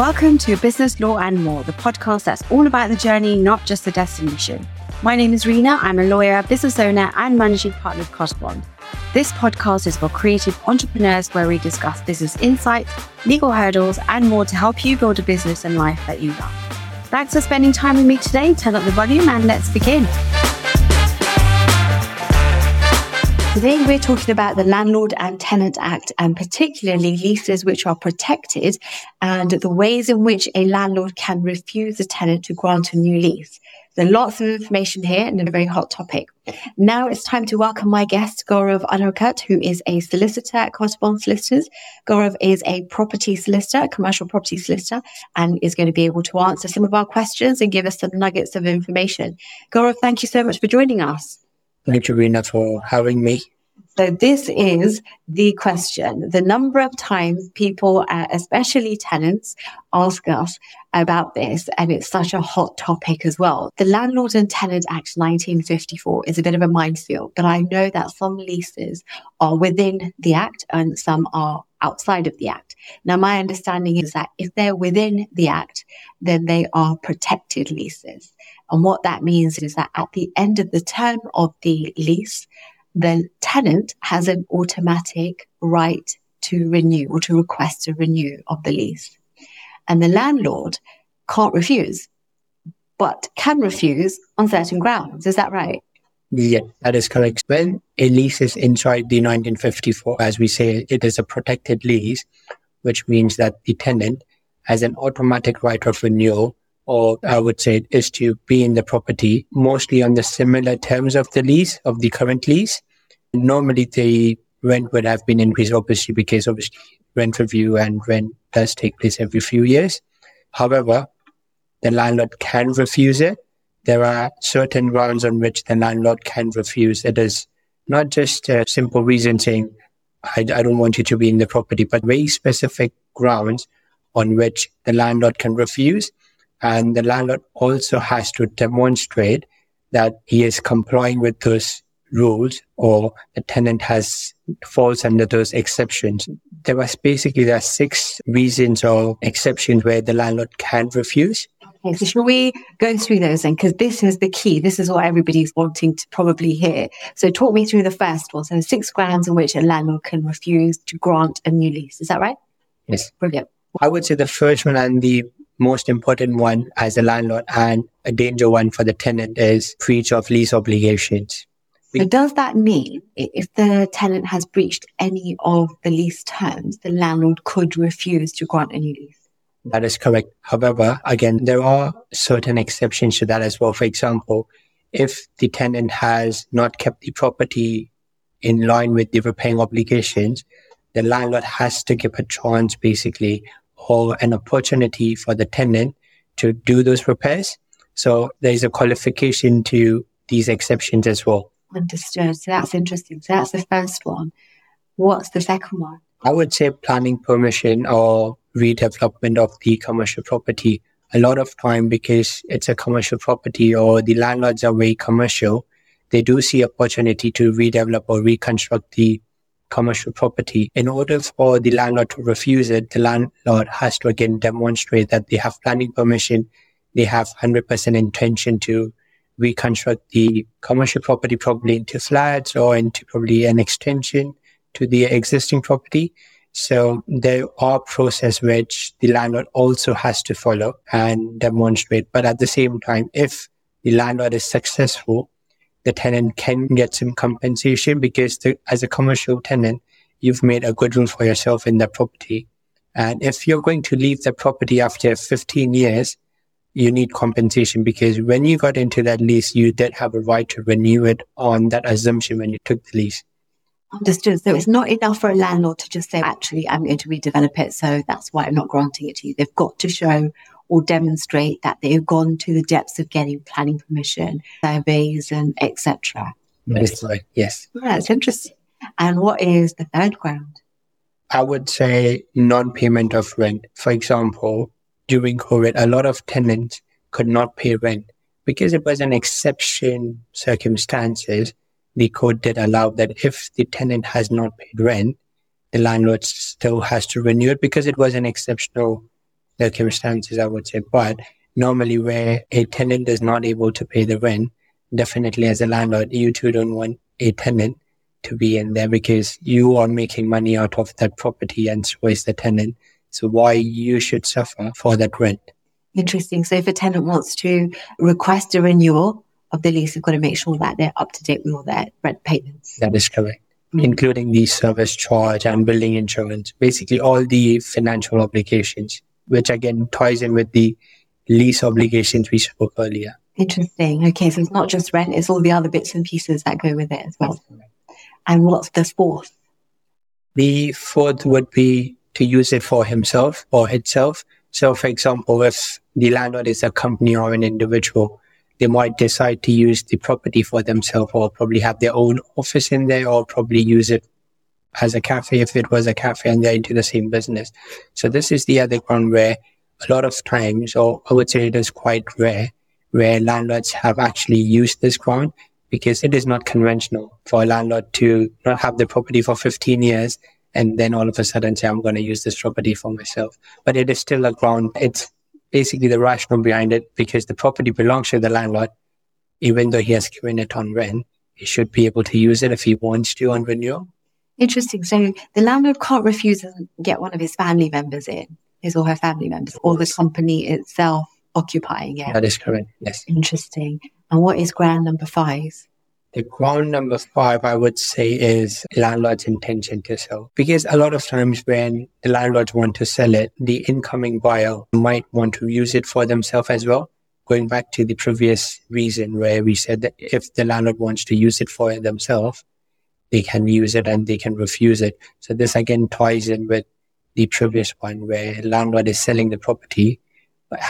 Welcome to Business Law and More, the podcast that's all about the journey, not just the destination. My name is Reena. I'm a lawyer, business owner, and managing partner of Carter Bond. This podcast is for creative entrepreneurs where we discuss business insights, legal hurdles, and more to help you build a business and life that you love. Thanks for spending time with me today. Turn up the volume and let's begin. Today, we're talking about the Landlord and Tenant Act and particularly leases which are protected and the ways in which a landlord can refuse a tenant to grant a new lease. There's lots of information here and a very hot topic. Now it's time to welcome my guest, Gaurav Anarkat, who is a solicitor at Carter Bond Solicitors. Gaurav is a property solicitor, a commercial property solicitor, and is going to be able to answer some of our questions and give us some nuggets of information. Gaurav, thank you so much for joining us. Thank you, Reena, for having me. So this is the question. The number of times people, uh, especially tenants, ask us about this, and it's such a hot topic as well. The Landlord and Tenant Act 1954 is a bit of a minefield, but I know that some leases are within the Act and some are outside of the Act. Now, my understanding is that if they're within the Act, then they are protected leases. And what that means is that at the end of the term of the lease, the tenant has an automatic right to renew or to request a renew of the lease. And the landlord can't refuse, but can refuse on certain grounds. Is that right? Yeah, that is correct. When a lease is inside the 1954, as we say, it is a protected lease, which means that the tenant has an automatic right of renewal or I would say is to be in the property mostly on the similar terms of the lease, of the current lease. Normally the rent would have been increased, obviously, because obviously rent review and rent does take place every few years. However, the landlord can refuse it. There are certain grounds on which the landlord can refuse. It is not just a simple reason saying, I, I don't want you to be in the property, but very specific grounds on which the landlord can refuse. And the landlord also has to demonstrate that he is complying with those rules or the tenant has falls under those exceptions. There was basically there are six reasons or exceptions where the landlord can refuse. Okay, so shall we go through those then? Because this is the key. This is what everybody's wanting to probably hear. So talk me through the first one. So six grounds in which a landlord can refuse to grant a new lease. Is that right? Yes. Brilliant. I would say the first one and the most important one as a landlord and a danger one for the tenant is breach of lease obligations. So does that mean if the tenant has breached any of the lease terms, the landlord could refuse to grant a new lease? That is correct. However, again, there are certain exceptions to that as well. For example, if the tenant has not kept the property in line with the repaying obligations, the landlord has to give a chance basically or an opportunity for the tenant to do those repairs. So there is a qualification to these exceptions as well. Understood. So that's interesting. So that's the first one. What's the second one? I would say planning permission or redevelopment of the commercial property. A lot of time because it's a commercial property or the landlords are very commercial, they do see opportunity to redevelop or reconstruct the commercial property. In order for the landlord to refuse it, the landlord has to again demonstrate that they have planning permission, they have 100% intention to reconstruct the commercial property probably into flats or into probably an extension to the existing property. So there are process which the landlord also has to follow and demonstrate. But at the same time, if the landlord is successful, the tenant can get some compensation because the, as a commercial tenant, you've made a good room for yourself in the property. And if you're going to leave the property after 15 years, you need compensation because when you got into that lease, you did have a right to renew it on that assumption when you took the lease. Understood. So it's not enough for a landlord to just say, actually, I'm going to redevelop it. So that's why I'm not granting it to you. They've got to show or demonstrate that they've gone to the depths of getting planning permission, surveys, and etc. Yes. Yes. that's interesting. And what is the third ground? I would say non-payment of rent. For example, during COVID, a lot of tenants could not pay rent because it was an exception circumstances. The code did allow that if the tenant has not paid rent, the landlord still has to renew it because it was an exceptional circumstances, I would say. But normally where a tenant is not able to pay the rent, definitely as a landlord, you too don't want a tenant to be in there because you are making money out of that property and so is the tenant. So why you should suffer for that rent? Interesting. So if a tenant wants to request a renewal of the lease, you've got to make sure that they're up to date with all their rent payments. That is correct. Mm-hmm. Including the service charge and building insurance, basically all the financial obligations, which again ties in with the lease obligations we spoke earlier. Interesting. Okay. So it's not just rent, it's all the other bits and pieces that go with it as well. And what's the fourth? The fourth would be to use it for himself or itself. So, for example, if the landlord is a company or an individual, they might decide to use the property for themselves or probably have their own office in there or probably use it as a cafe if it was a cafe and they're into the same business. So this is the other ground where a lot of times, or I would say it is quite rare, where landlords have actually used this ground because it is not conventional for a landlord to not have the property for 15 years and then all of a sudden say, I'm going to use this property for myself. But it is still a ground. It's basically the rationale behind it because the property belongs to the landlord. Even though he has given it on rent, he should be able to use it if he wants to on renewal. Interesting. So the landlord can't refuse and get one of his family members in, his or her family members, or the company itself occupying it. That is correct. Yes. Interesting. And what is ground number five? The ground number five, I would say, is landlord's intention to sell. Because a lot of times when the landlords want to sell it, the incoming buyer might want to use it for themselves as well. Going back to the previous reason where we said that if the landlord wants to use it for themselves, they can use it and they can refuse it. So this again ties in with the previous one where landlord is selling the property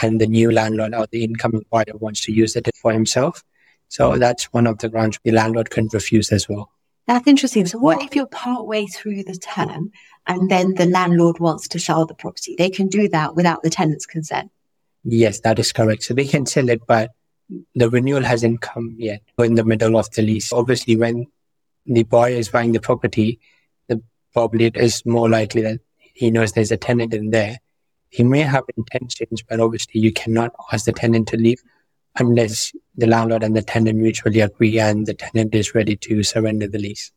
and the new landlord or the incoming buyer wants to use it for himself. So that's one of the grounds the landlord can refuse as well. That's interesting. So what if you're part way through the term and then the landlord wants to sell the property? They can do that without the tenant's consent. Yes, that is correct. So they can sell it, but the renewal hasn't come yet. We're in the middle of the lease. Obviously, when the buyer is buying the property, the probably it is more likely that he knows there's a tenant in there. He may have intentions, but obviously you cannot ask the tenant to leave unless the landlord and the tenant mutually agree and the tenant is ready to surrender the lease.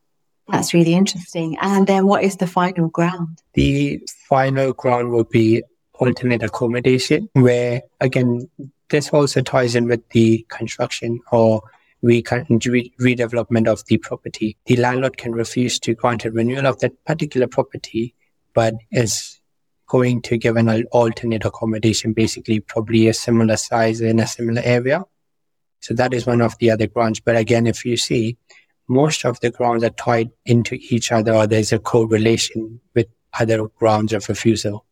That's really interesting. And then what is the final ground? The final ground will be alternate accommodation, where again, this also ties in with the construction or redevelopment of the property. The landlord can refuse to grant a renewal of that particular property, but is going to give an alternate accommodation, basically probably a similar size in a similar area. So that is one of the other grounds. But again, if you see, most of the grounds are tied into each other or there's a correlation with other grounds of refusal.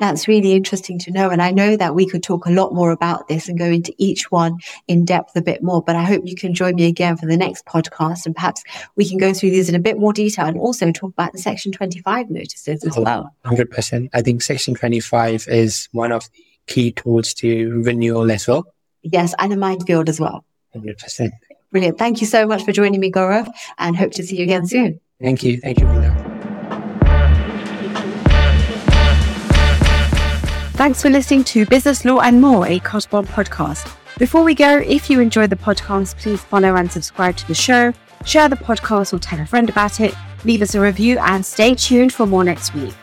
That's really interesting to know. And I know that we could talk a lot more about this and go into each one in depth a bit more. But I hope you can join me again for the next podcast and perhaps we can go through these in a bit more detail and also talk about the Section 25 notices as oh, well. 100%. I think Section 25 is one of the key tools to renewal as well. Yes, and a minefield as well. 100%. Brilliant. Thank you so much for joining me, Gaurav, and hope to see you again soon. Thank you. Thank you, Mina. Thanks for listening to Business Law and More, a Carter Bond podcast. Before we go, if you enjoyed the podcast, please follow and subscribe to the show, share the podcast or tell a friend about it, leave us a review, and stay tuned for more next week.